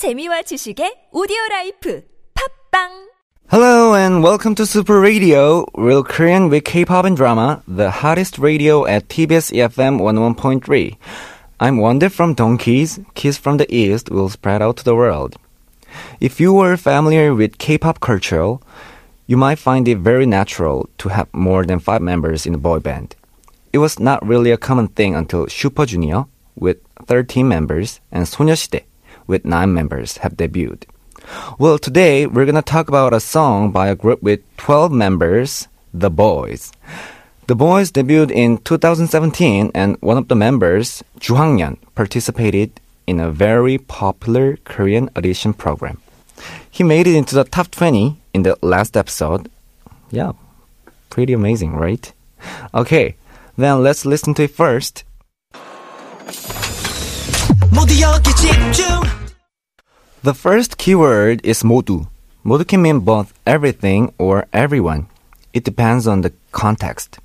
재미와 지식의 오디오 라이프 팝빵 Hello and welcome to Super Radio, real Korean with K-pop and drama, the hottest radio at TBS EFM 101.3. I'm Wonder from Donkeys, Kiss from the East will spread out to the world. If you were familiar with K-pop culture, you might find it very natural to have more than five members in a boy band. It was not really a common thing until Super Junior, with 13 members, and 소녀시대, with 9 members, have debuted. Well, today we're gonna talk about a song by a group with 12 members, The Boyz. The Boyz debuted in 2017 and one of the members, Ju Haknyeon, participated in a very popular Korean audition program. He made it into the top 20 in the last episode. Yeah, pretty amazing, right? Okay, then let's listen to it first. 모두 여기 집중 The first keyword is 모두. 모두 can mean both everything or everyone. It depends on the context.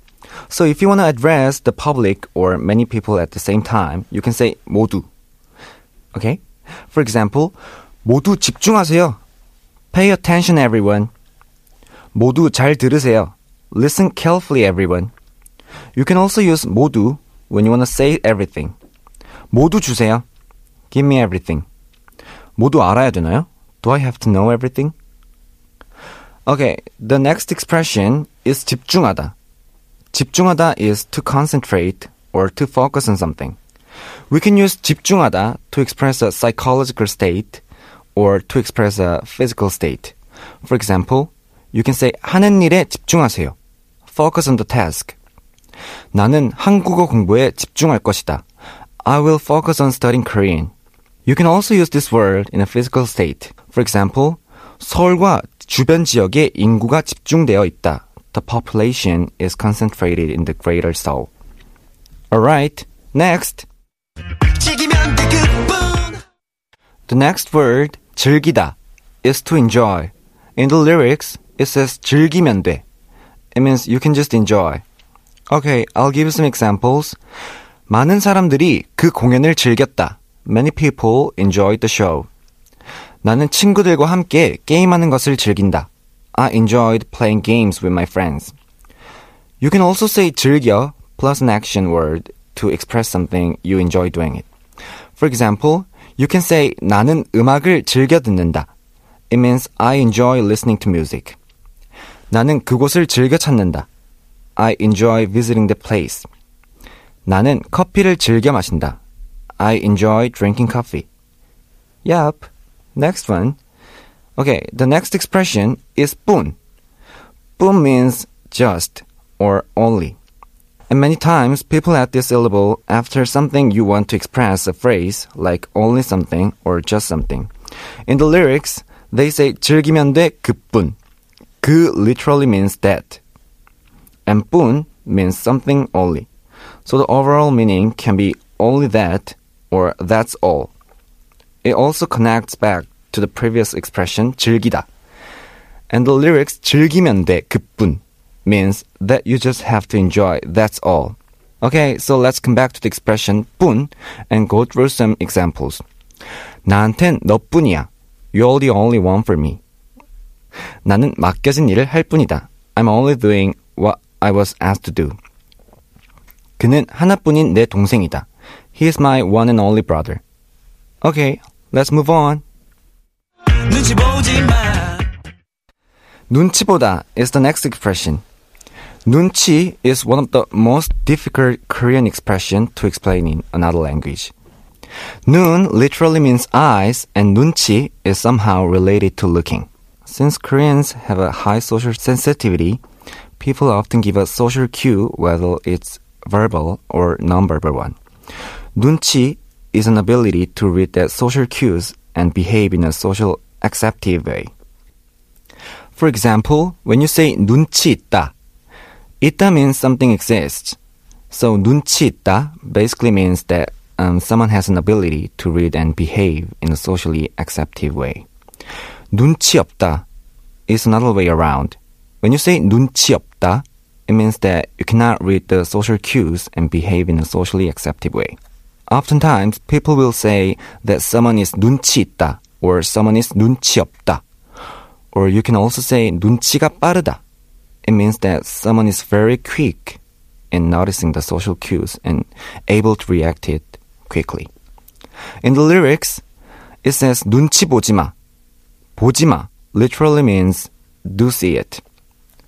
So if you want to address the public or many people at the same time, you can say 모두. Okay? For example, 모두 집중하세요. Pay attention everyone. 모두 잘 들으세요. Listen carefully everyone. You can also use 모두 when you want to say everything. 모두 주세요. Give me everything. 모두 알아야 되나요? Do I have to know everything? Okay, the next expression is 집중하다. 집중하다 is to concentrate or to focus on something. We can use 집중하다 to express a psychological state or to express a physical state. For example, you can say 하는 일에 집중하세요. Focus on the task. 나는 한국어 공부에 집중할 것이다. I will focus on studying Korean. You can also use this word in a physical state. For example, 서울과 주변 지역에 인구가 집중되어 있다. The population is concentrated in the greater Seoul. Alright, next. 즐기면 돼 그뿐 The next word, 즐기다, is to enjoy. In the lyrics, it says 즐기면 돼. It means you can just enjoy. Okay, I'll give you some examples. 많은 사람들이 그 공연을 즐겼다. Many people enjoyed the show. 나는 친구들과 함께 게임하는 것을 즐긴다. I enjoyed playing games with my friends. You can also say 즐겨 plus an action word to express something you enjoy doing it. For example, you can say 나는 음악을 즐겨 듣는다. It means I enjoy listening to music. 나는 그곳을 즐겨 찾는다. I enjoy visiting the place. 나는 커피를 즐겨 마신다. I enjoy drinking coffee. Yup. Next one. Okay, the next expression is 뿐. 뿐 means just or only. And many times people add this syllable after something you want to express a phrase like only something or just something. In the lyrics, they say 즐기면 돼 그뿐. 그 literally means that. And 뿐 means something only. So the overall meaning can be only that or that's all. It also connects back to the previous expression 즐기다. And the lyrics 즐기면 돼 그뿐 means that you just have to enjoy, that's all. Okay, so let's come back to the expression 뿐 and go through some examples. 나한텐 너뿐이야. You're the only one for me. 나는 맡겨진 일을 할 뿐이다. I'm only doing what I was asked to do. 그는 하나뿐인 내 동생이다. He is my one and only brother. Okay, let's move on. 눈치 보지 마 눈치보다 is the next expression. 눈치 is one of the most difficult Korean expression to explain in another language. 눈 literally means eyes and 눈치 is somehow related to looking. Since Koreans have a high social sensitivity, people often give a social cue whether it's verbal or nonverbal one. 눈치 is an ability to read the social cues and behave in a social acceptive way. For example, when you say 눈치 있다, 있다 means something exists. So 눈치 있다 basically means that um, someone has an ability to read and behave in a socially acceptive way. 눈치 없다 is another way around. When you say 눈치 없다, it means that you cannot read the social cues and behave in a socially acceptive way. Oftentimes, people will say that someone is 눈치 있다 or someone is 눈치 없다. Or you can also say 눈치가 빠르다. It means that someone is very quick in noticing the social cues and able to react it quickly. In the lyrics, it says 눈치 보지 마. 보지 마 literally means do see it.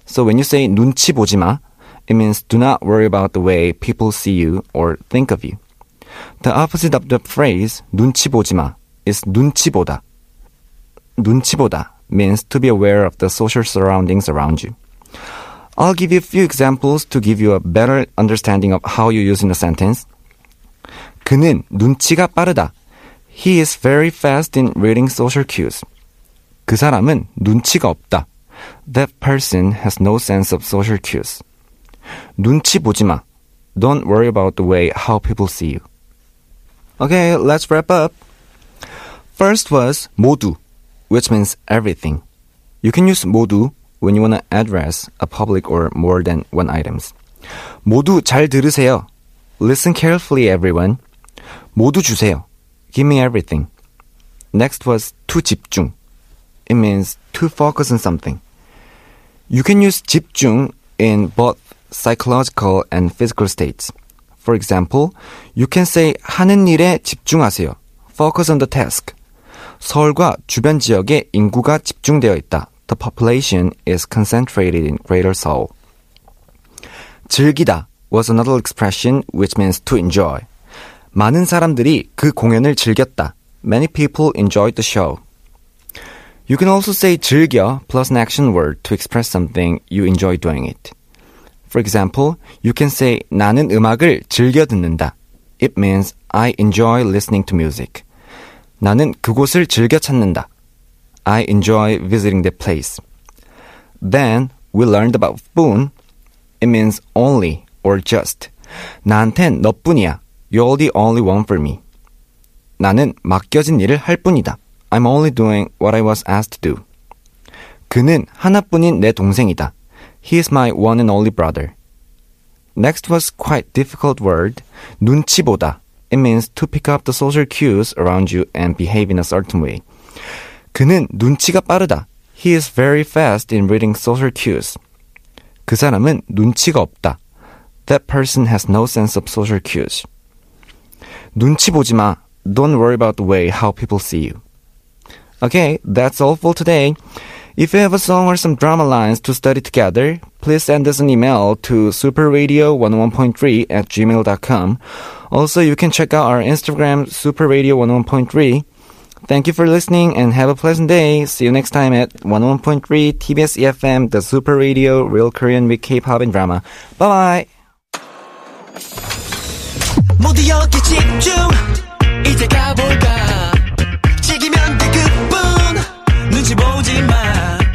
So when you say 눈치 보지 마, it means do not worry about the way people see you or think of you. The opposite of the phrase 눈치 보지 마 is 눈치 보다. 눈치 보다 means to be aware of the social surroundings around you. I'll give you a few examples to give you a better understanding of how you use in a sentence. 그는 눈치가 빠르다. He is very fast in reading social cues. 그 사람은 눈치가 없다. That person has no sense of social cues. 눈치 보지 마. Don't worry about the way how people see you. Okay, let's wrap up. First was 모두, which means everything. You can use 모두 when you want to address a public or more than one items. 모두 잘 들으세요. Listen carefully, everyone. 모두 주세요. Give me everything. Next was to 집중. It means to focus on something. You can use 집중 in both psychological and physical states. For example, you can say 하는 일에 집중하세요. Focus on the task. 서울과 주변 지역에 인구가 집중되어 있다. The population is concentrated in Greater Seoul. 즐기다 was another expression which means to enjoy. 많은 사람들이 그 공연을 즐겼다. Many people enjoyed the show. You can also say 즐겨 plus an action word to express something you enjoy doing it. For example, you can say 나는 음악을 즐겨 듣는다. It means I enjoy listening to music. 나는 그곳을 즐겨 찾는다. I enjoy visiting the place. Then we learned about 뿐. It means only or just. 나한텐 너뿐이야. You're the only one for me. 나는 맡겨진 일을 할 뿐이다. I'm only doing what I was asked to do. 그는 하나뿐인 내 동생이다. He is my one and only brother. Next was quite difficult word. 눈치 보다. It means to pick up the social cues around you and behave in a certain way. 그는 눈치가 빠르다. He is very fast in reading social cues. 그 사람은 눈치가 없다. That person has no sense of social cues. 눈치 보지 마. Don't worry about the way how people see you. Okay, that's all for today. If you have a song or some drama lines to study together, please send us an email to superradio101.3 at gmail.com. Also, you can check out our Instagram, superradio101.3. Thank you for listening and have a pleasant day. See you next time at 101.3 TBS EFM, the Super Radio, Real Korean with K-pop and drama. Bye bye. 눈치 보지 마.